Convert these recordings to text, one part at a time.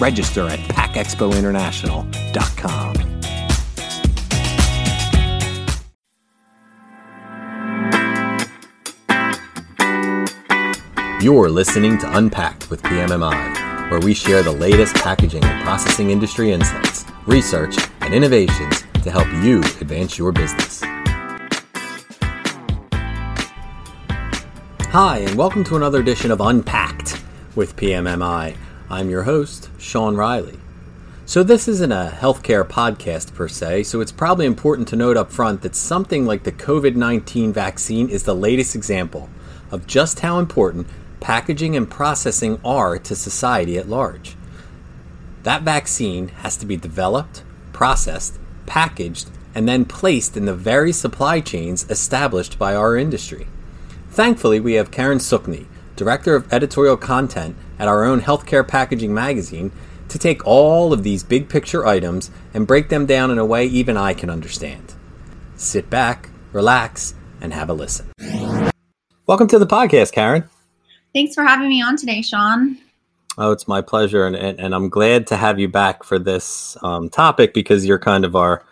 Register at packexpointernational.com. You're listening to Unpacked with PMMI, where we share the latest packaging and processing industry insights, research, and innovations to help you advance your business. Hi, and welcome to another edition of Unpacked with PMMI. I'm your host, Sean Riley. So, this isn't a healthcare podcast per se, so it's probably important to note up front that something like the COVID 19 vaccine is the latest example of just how important packaging and processing are to society at large. That vaccine has to be developed, processed, packaged, and then placed in the very supply chains established by our industry. Thankfully, we have Karen Sookne, Director of Editorial Content at our own Healthcare Packaging magazine, to take all of these big picture items and break them down in a way even I can understand. Sit back, relax, and have a listen. Welcome to the podcast, Karen. Thanks for having me on today, Sean. Oh, it's my pleasure, and, and, and I'm glad to have you back for this um, topic because you're kind of our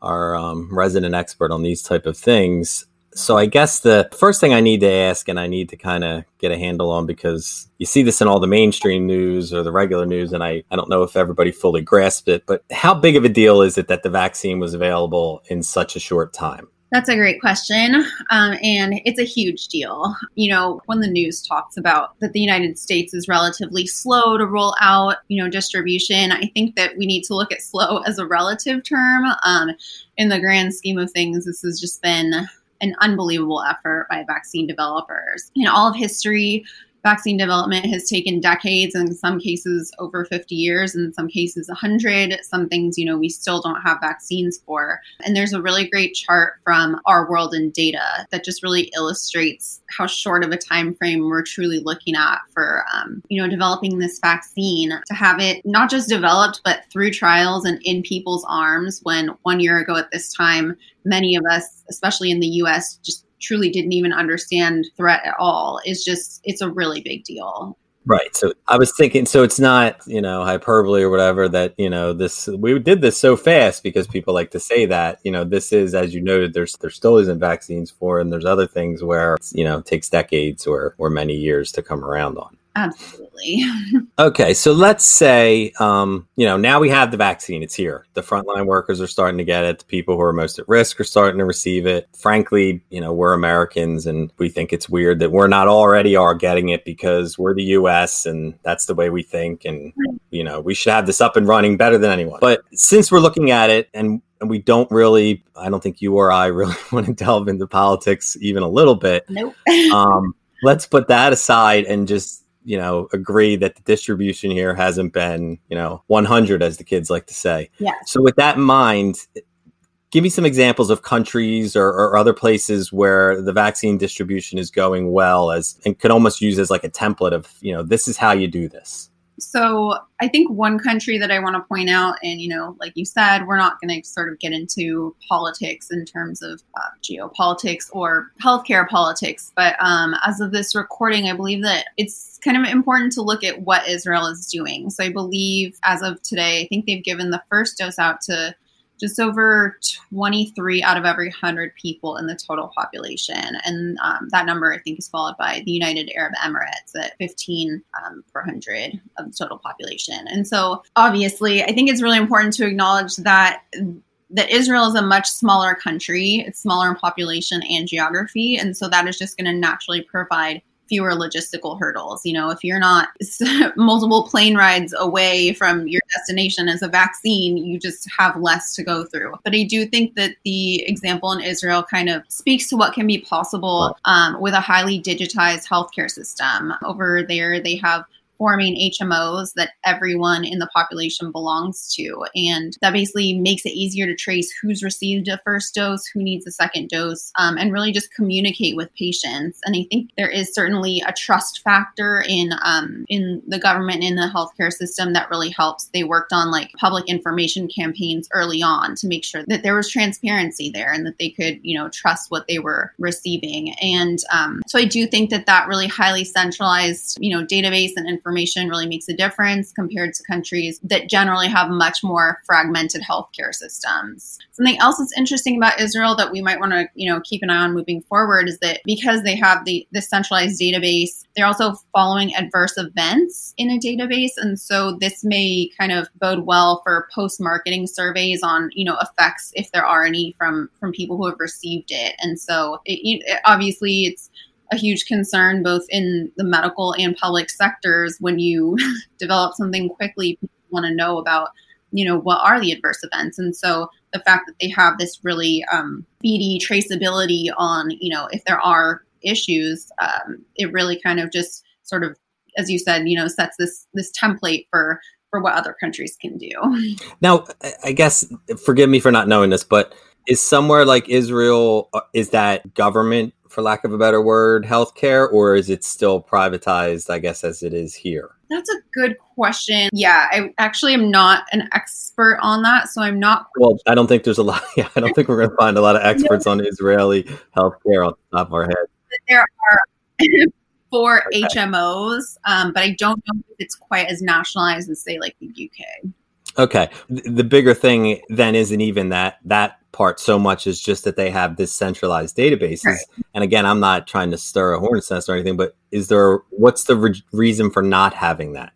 our um, resident expert on these type of things so I guess the first thing I need to ask and I need to kind of get a handle on because you see this in all the mainstream news or the regular news and I, I don't know if everybody fully grasped it, but how big of a deal is it that the vaccine was available in such a short time? That's a great question. Um, and it's a huge deal. You know, when the news talks about that the United States is relatively slow to roll out, you know, distribution, I think that we need to look at slow as a relative term. Um, in the grand scheme of things, this has just been an unbelievable effort by vaccine developers. In all of history, vaccine development has taken decades in some cases over 50 years in some cases 100 some things you know we still don't have vaccines for. And there's a really great chart from our world in data that just really illustrates how short of a time frame we're truly looking at for um, you know developing this vaccine. To have it not just developed but through trials and in people's arms when one year ago at this time many of us especially in the us just truly didn't even understand threat at all. Is just it's a really big deal. Right. So i was thinking so it's not you know hyperbole or whatever that you know this we did this so fast because people like to say that you know this is as you noted there's there still isn't vaccines for and there's other things where you know takes decades or or many years to come around on Absolutely. okay, so let's say, um, you know, now we have the vaccine. It's here. The frontline workers are starting to get it. The people who are most at risk are starting to receive it. Frankly, you know, we're Americans and we think it's weird that we're not already are getting it because we're the U.S. and that's the way we think. And, you know, we should have this up and running better than anyone. But since we're looking at it and and we don't really i don't think you or i really want to delve into politics even a little bit nope um, let's put that aside and just you know agree that the distribution here hasn't been you know 100 as the kids like to say. Yeah so with that in mind give me some examples of countries or, or, other places where the vaccine distribution is going well as and could almost use as like a template of you know this is how you do this so I think one country that I want to point out, and you know, like you said, we're not going to sort of get into politics in terms of uh, geopolitics or healthcare politics, but um, as of this recording, I believe that it's kind of important to look at what Israel is doing. So I believe as of today, I think they've given the first dose out to just over 23 out of every 100 people in the total population. And um, that number, I think, is followed by the United Arab Emirates at 15 um, per 100 of the total population. And so, obviously, I think it's really important to acknowledge that that Israel is a much smaller country. It's smaller in population and geography. And so that is just going to naturally provide fewer logistical hurdles. You know, if you're not multiple plane rides away from your destination as a vaccine, you just have less to go through. But I do think that the example in Israel kind of speaks to what can be possible um, with a highly digitized healthcare system. Over there, they have forming HMOs that everyone in the population belongs to. And that basically makes it easier to trace who's received a first dose, who needs a second dose, um, and really just communicate with patients. And I think there is certainly a trust factor in um, in the government in the healthcare system that really helps. They worked on like public information campaigns early on to make sure that there was transparency there and that they could, you know, trust what they were receiving. And um, so I do think that that really highly centralized, you know, database and information really makes a difference compared to countries that generally have much more fragmented healthcare systems. Something else that's interesting about Israel that we might want to, you know, keep an eye on moving forward is that because they have the the centralized database, they're also following adverse events in a database, and so this may kind of bode well for post marketing surveys on, you know, effects if there are any from from people who have received it. And so, it, it, obviously, it's a huge concern both in the medical and public sectors when you develop something quickly people want to know about you know what are the adverse events. And so the fact that they have this really um, speedy traceability on you know if there are issues um, it really kind of just sort of as you said you know sets this this template for for what other countries can do. Now i guess forgive me for not knowing this but is somewhere like israel uh, is that government for lack of a better word, healthcare, or is it still privatized, I guess, as it is here? That's a good question. Yeah, I actually am not an expert on that, so I'm not. Well, I don't think there's a lot. Yeah, I don't think we're going to find a lot of experts on Israeli healthcare on the top of our head. There are four okay. HMOs, um, but I don't know if it's quite as nationalized as, say, like the UK. Okay. The bigger thing then isn't even that that part so much is just that they have this centralized databases. Right. And again, I'm not trying to stir a hornet's nest or anything, but is there what's the re- reason for not having that?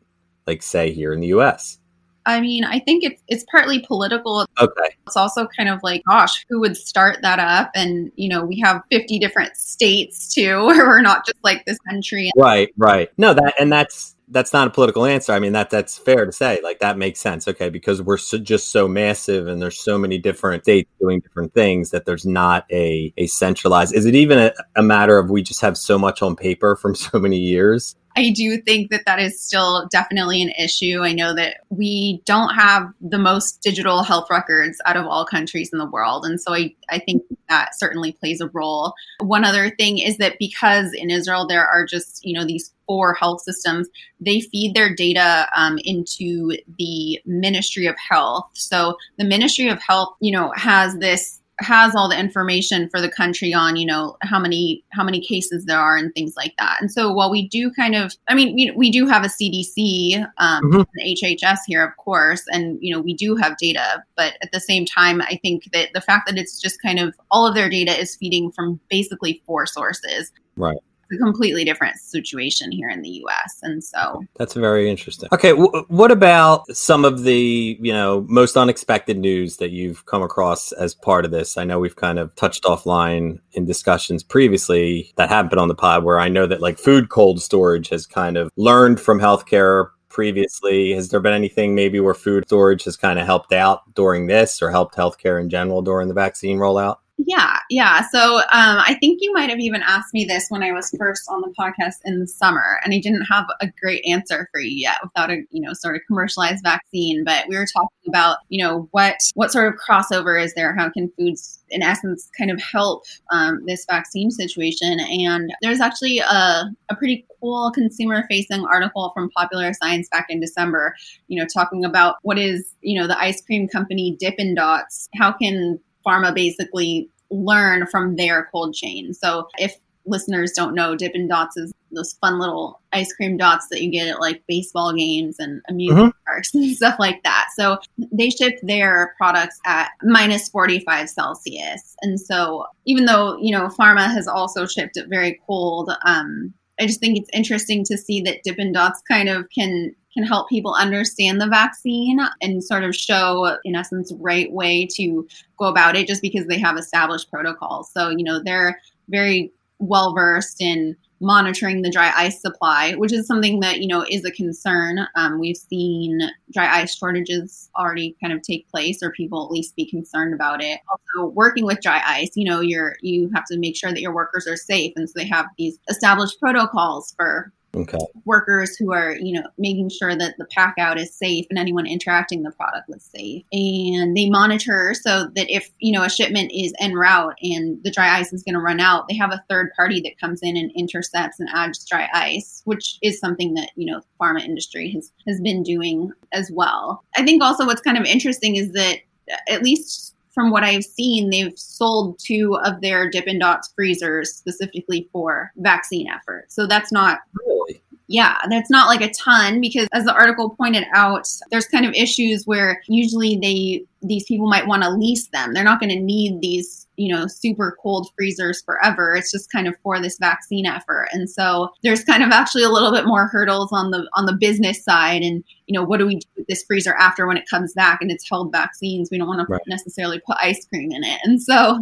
Like say here in the US? I mean, I think it's it's partly political. Okay. It's also kind of like, gosh, who would start that up? And you know, we have fifty different states too. Where we're not just like this country. Right, right. No, that and that's that's not a political answer. I mean that that's fair to say. Like that makes sense. Okay, because we're so, just so massive and there's so many different states doing different things that there's not a a centralized. Is it even a, a matter of we just have so much on paper from so many years I do think that that is still definitely an issue. I know that we don't have the most digital health records out of all countries in the world. And so I, I think that certainly plays a role. One other thing is that because in Israel there are just, you know, these four health systems, they feed their data um, into the Ministry of Health. So the Ministry of Health, you know, has this has all the information for the country on you know how many how many cases there are and things like that. And so while we do kind of i mean we, we do have a cdc um, mm-hmm. hhs here of course and you know we do have data but at the same time i think that the fact that it's just kind of all of their data is feeding from basically four sources. Right a completely different situation here in the US. And so that's very interesting. Okay. W- what about some of the, you know, most unexpected news that you've come across as part of this? I know we've kind of touched offline in discussions previously that haven't been on the pod where I know that like food cold storage has kind of learned from healthcare previously? Has there been anything maybe where food storage has kind of helped out during this or helped healthcare in general during the vaccine rollout? Yeah, yeah. So um, I think you might have even asked me this when I was first on the podcast in the summer, and I didn't have a great answer for you yet without a you know sort of commercialized vaccine. But we were talking about you know what what sort of crossover is there? How can foods in essence kind of help um, this vaccine situation? And there's actually a, a pretty cool consumer facing article from Popular Science back in December. You know, talking about what is you know the ice cream company Dippin' Dots. How can pharma basically learn from their cold chain. So if listeners don't know, Dippin' Dots is those fun little ice cream dots that you get at like baseball games and amusement mm-hmm. parks and stuff like that. So they ship their products at minus 45 Celsius. And so even though, you know, pharma has also shipped it very cold, um, I just think it's interesting to see that Dippin' Dots kind of can can help people understand the vaccine and sort of show, in essence, right way to go about it just because they have established protocols. So, you know, they're very well versed in monitoring the dry ice supply, which is something that you know is a concern. Um, we've seen dry ice shortages already kind of take place, or people at least be concerned about it. Also, working with dry ice, you know, you're you have to make sure that your workers are safe, and so they have these established protocols for okay. workers who are, you know, making sure that the pack out is safe and anyone interacting the product was safe. And they monitor so that if, you know, a shipment is en route and the dry ice is going to run out, they have a third party that comes in and intercepts and adds dry ice, which is something that, you know, the pharma industry has has been doing as well. I think also what's kind of interesting is that uh, at least from what I've seen, they've sold two of their Dippin' Dots freezers specifically for vaccine efforts. So that's not Really? yeah, that's not like a ton because as the article pointed out, there's kind of issues where usually they these people might want to lease them. They're not going to need these, you know, super cold freezers forever. It's just kind of for this vaccine effort. And so there's kind of actually a little bit more hurdles on the on the business side and, you know, what do we do with this freezer after when it comes back and it's held vaccines? We don't want Right. to necessarily put ice cream in it. And so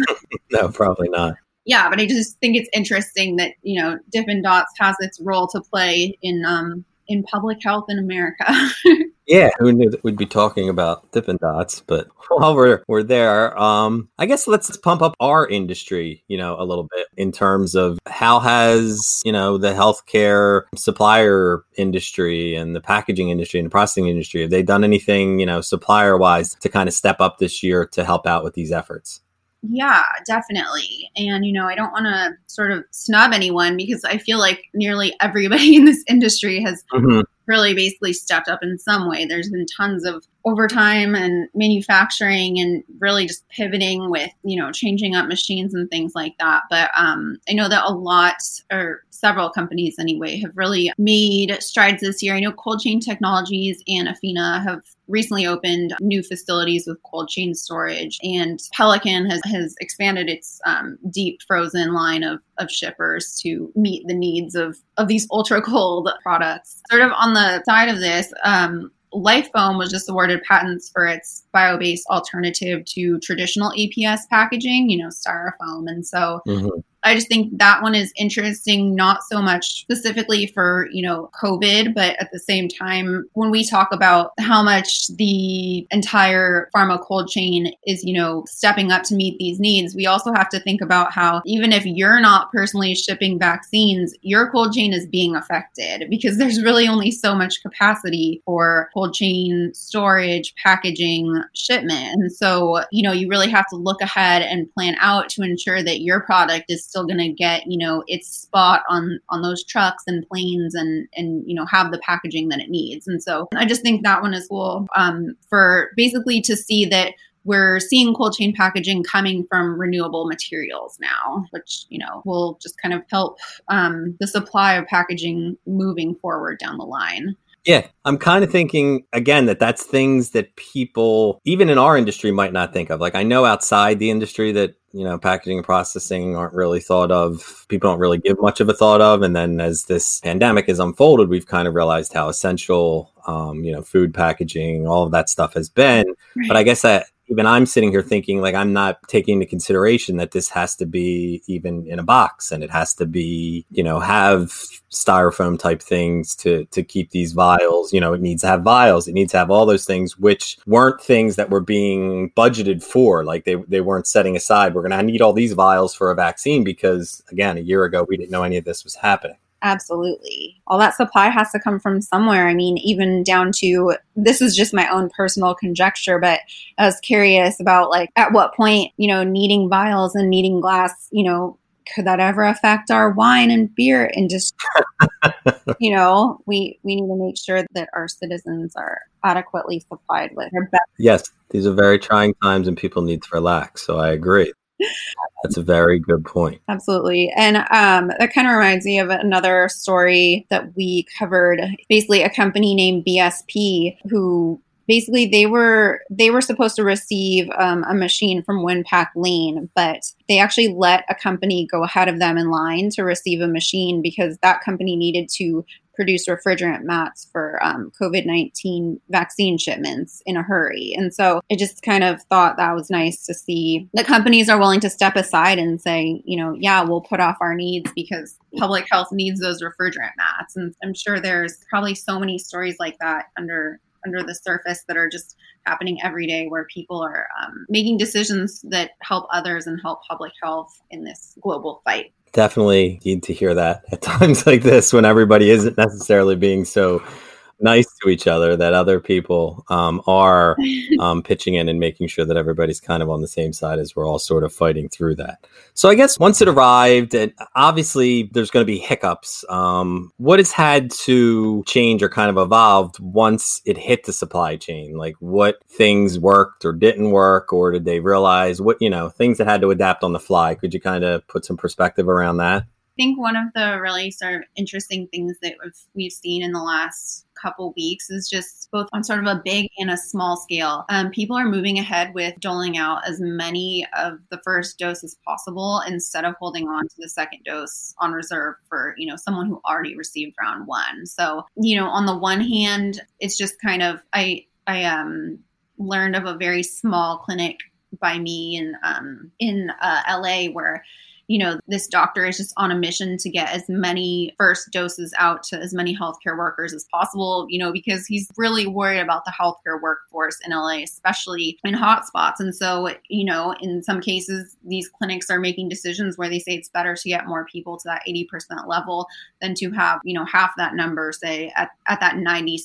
No, probably not. yeah, but I just think it's interesting that you know Dippin' Dots has its role to play in um in public health in America. Yeah, who knew that we'd be talking about Dippin' Dots? But while we're we're there, um, I guess let's pump up our industry, you know, a little bit in terms of how has you know the healthcare supplier industry and the packaging industry and the processing industry have they done anything, you know, supplier wise to kind of step up this year to help out with these efforts? yeah, definitely. And you know, I don't want to sort of snub anyone because I feel like nearly everybody in this industry has Mhm. Really basically stepped up in some way. There's been tons of overtime and manufacturing and really just pivoting with, you know, changing up machines and things like that. But um, I know that a lot or several companies anyway have really made strides this year. I know Cold Chain Technologies and Afina have recently opened new facilities with cold chain storage and Pelican has, has expanded its um, deep frozen line of, of shippers to meet the needs of, of these ultra cold products. Sort of on the side of this, um, Lifoam was just awarded patents for its bio-based alternative to traditional EPS packaging, you know, styrofoam. And so Mhm. I just think that one is interesting, not so much specifically for, you know, COVID, but at the same time, when we talk about how much the entire pharma cold chain is, you know, stepping up to meet these needs, we also have to think about how even if you're not personally shipping vaccines, your cold chain is being affected because there's really only so much capacity for cold chain storage, packaging, shipment. And so, you know, you really have to look ahead and plan out to ensure that your product is still going to get, you know, its spot on on those trucks and planes and and you know, have the packaging that it needs. And so, I just think that one is cool um, for basically to see that we're seeing cold chain packaging coming from renewable materials now, which you know will just kind of help um, the supply of packaging moving forward down the line. Yeah, I'm kind of thinking again that that's things that people, even in our industry, might not think of. Like I know outside the industry that you know packaging and processing aren't really thought of. People don't really give much of a thought of. And then as this pandemic has unfolded, we've kind of realized how essential, um, you know, food packaging, all of that stuff has been. But I guess that even I'm sitting here thinking like I'm not taking into consideration that this has to be even in a box and it has to be, you know, have styrofoam type things to to keep these vials. You know, it needs to have vials, it needs to have all those things, which weren't things that were being budgeted for. Like they they weren't setting aside, we're gonna need all these vials for a vaccine because again, a year ago we didn't know any of this was happening. Absolutely. All that supply has to come from somewhere. I mean, even down to this is just my own personal conjecture, but I was curious about like at what point, you know, needing vials and needing glass, you know, could that ever affect our wine and beer industry? you know, we we need to make sure that our citizens are adequately supplied with their best. Yes, these are very trying times and people need to relax. So I agree. That's a very good point. Absolutely. And um, that kind of reminds me of another story that we covered. Basically, a company named BSP who basically they were they were supposed to receive um, a machine from Winpak Lane, but they actually let a company go ahead of them in line to receive a machine because that company needed to produce refrigerant mats for um, COVID 19 vaccine shipments in a hurry. And so I just kind of thought that was nice to see the companies are willing to step aside and say, you know, yeah, we'll put off our needs because public health needs those refrigerant mats. And I'm sure there's probably so many stories like that under under the surface that are just happening every day where people are um, making decisions that help others and help public health in this global fight. Definitely need to hear that at times like this when everybody isn't necessarily being so nice to each other that other people um, are um, pitching in and making sure that everybody's kind of on the same side as we're all sort of fighting through that. So I guess once it arrived, and obviously there's going to be hiccups. Um, what has had to change or kind of evolved once it hit the supply chain? Like what things worked or didn't work, or did they realize what you know things that had to adapt on the fly? Could you kind of put some perspective around that? Think one of the really sort of interesting things that we've, seen in the last couple weeks is just both on sort of a big and a small scale. Um, people are moving ahead with doling out as many of the first dose as possible instead of holding on to the second dose on reserve for you know someone who already received round one. So you know on the one hand, it's just kind of I I um learned of a very small clinic by me in um, in uh, LA where you know, this doctor is just on a mission to get as many first doses out to as many healthcare workers as possible, you know, because he's really worried about the healthcare workforce in LA, especially in hotspots. And so, you know, in some cases, these clinics are making decisions where they say it's better to get more people to that 80% level than to have, you know, half that number, say, at, at that 96%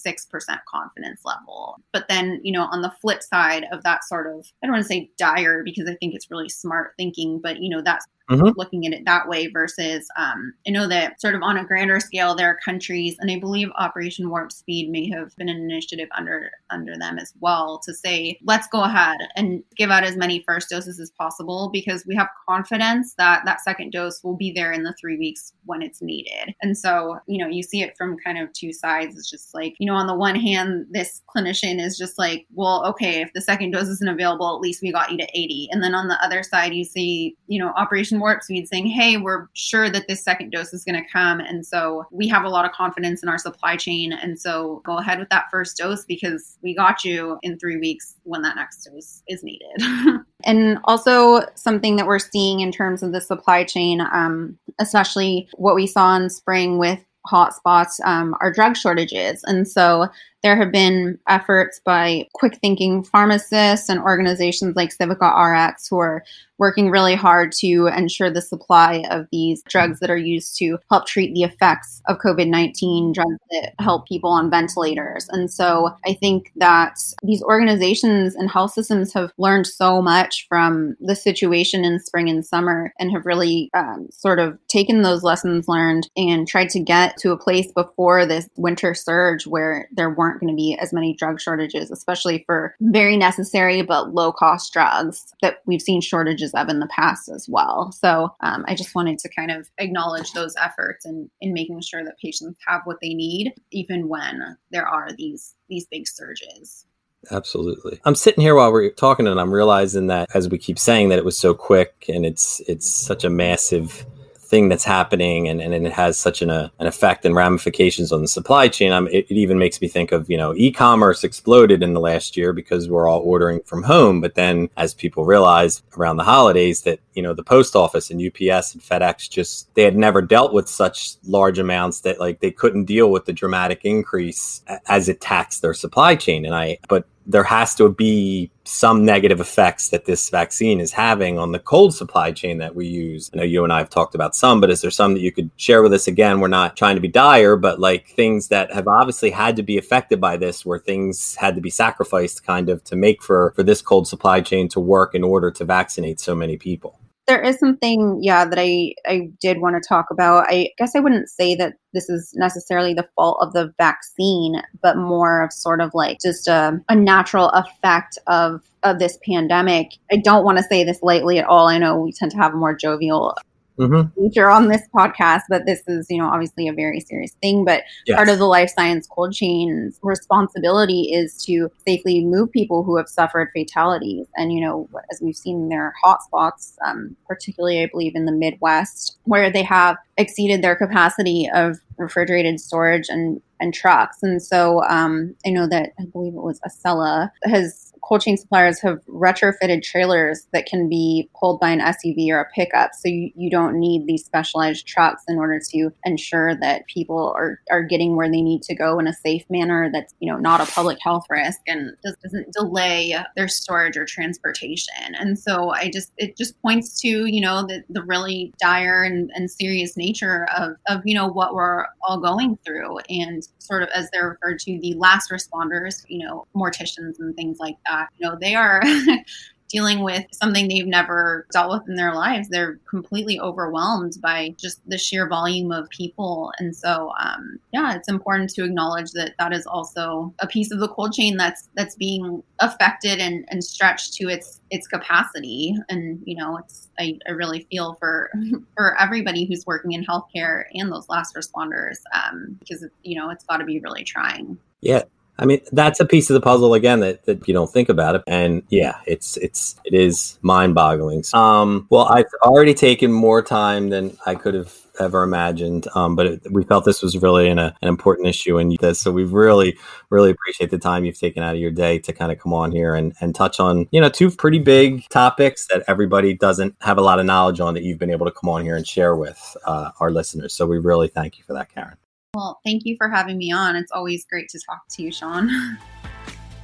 confidence level. But then, you know, on the flip side of that sort of, I don't want to say dire because I think it's really smart thinking, but, you know, that's Mm-hmm. looking at it that way versus um, I know that sort of on a grander scale there are countries and I believe Operation Warp Speed may have been an initiative under under them as well to say let's go ahead and give out as many first doses as possible because we have confidence that that second dose will be there in the 3 weeks when it's needed. And so, you know, you see it from kind of two sides. It's just like, you know, on the one hand this clinician is just like, well, okay, if the second dose isn't available, at least we got you to 80. And then on the other side you see, you know, Operation Warp Speed saying, hey, we're sure that this second dose is going to come. And so we have a lot of confidence in our supply chain. And so go ahead with that first dose because we got you in three weeks when that next dose is needed. and also, something that we're seeing in terms of the supply chain, um, especially what we saw in spring with hotspots um, are drug shortages. And so there have been efforts by quick thinking pharmacists and organizations like Civica RX who are working really hard to ensure the supply of these drugs that are used to help treat the effects of COVID 19, drugs that help people on ventilators. And so I think that these organizations and health systems have learned so much from the situation in spring and summer and have really um, sort of taken those lessons learned and tried to get to a place before this winter surge where there weren't going to be as many drug shortages, especially for very necessary but low cost drugs that we've seen shortages of in the past as well. So um, I just wanted to kind of acknowledge those efforts and in making sure that patients have what they need, even when there are these these big surges. Absolutely. I'm sitting here while we're talking and I'm realizing that as we keep saying that it was so quick and it's it's such a massive thing that's happening and, and it has such an, uh, an effect and ramifications on the supply chain. It, it, even makes me think of, you know, e-commerce exploded in the last year because we're all ordering from home. But then as people realized around the holidays that, you know, the post office and UPS and FedEx just, they had never dealt with such large amounts that like they couldn't deal with the dramatic increase as it taxed their supply chain. And I, but there has to be some negative effects that this vaccine is having on the cold supply chain that we use. I know you and I have talked about some, but is there some that you could share with us? Again, we're not trying to be dire, but like things that have obviously had to be affected by this, where things had to be sacrificed kind of to make for, for this cold supply chain to work in order to vaccinate so many people there is something, yeah, that I, I did want to talk about. I guess I wouldn't say that this is necessarily the fault of the vaccine, but more of sort of like just a, a natural effect of of this pandemic. I don't want to say this lightly at all. I know we tend to have a more jovial mm-hmm. feature on this podcast, but this is, you know, obviously a very serious thing. But yes. part of the life science cold chain's responsibility is to safely move people who have suffered fatalities. And, you know, as we've seen, there are hotspots, um, particularly, I believe, in the Midwest, where they have exceeded their capacity of refrigerated storage and and trucks. And so um, I know that I believe it was Acela has cold chain suppliers have retrofitted trailers that can be pulled by an SUV or a pickup. So you, you don't need these specialized trucks in order to ensure that people are, are getting where they need to go in a safe manner that's, you know, not a public health risk and doesn't delay their storage or transportation. And so I just, it just points to, you know, the, the really dire and, and serious nature of, of, you know, what we're all going through. And sort of as they're referred to, the last responders, you know, morticians and things like that, you know, they are dealing with something they've never dealt with in their lives. They're completely overwhelmed by just the sheer volume of people. And so, um, yeah, it's important to acknowledge that that is also a piece of the cold chain that's that's being affected and, and stretched to its its capacity. And you know, it's I, I really feel for for everybody who's working in healthcare and those last responders um, because you know it's got to be really trying. Yeah, I mean, that's a piece of the puzzle again that, that you don't think about it. And yeah, it's it's it is mind boggling. Um, well, I've already taken more time than I could have ever imagined. Um, but it, we felt this was really an, a, an important issue, and this, so we really, really appreciate the time you've taken out of your day to kind of come on here and, and touch on, you know, two pretty big topics that everybody doesn't have a lot of knowledge on that you've been able to come on here and share with uh, our listeners. So we really thank you for that, Karen. Well, thank you for having me on. It's always great to talk to you, Sean.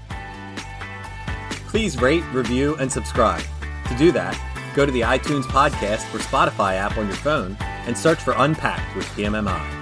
Please rate, review, and subscribe. To do that, go to the iTunes podcast or Spotify app on your phone and search for Unpacked with PMMI.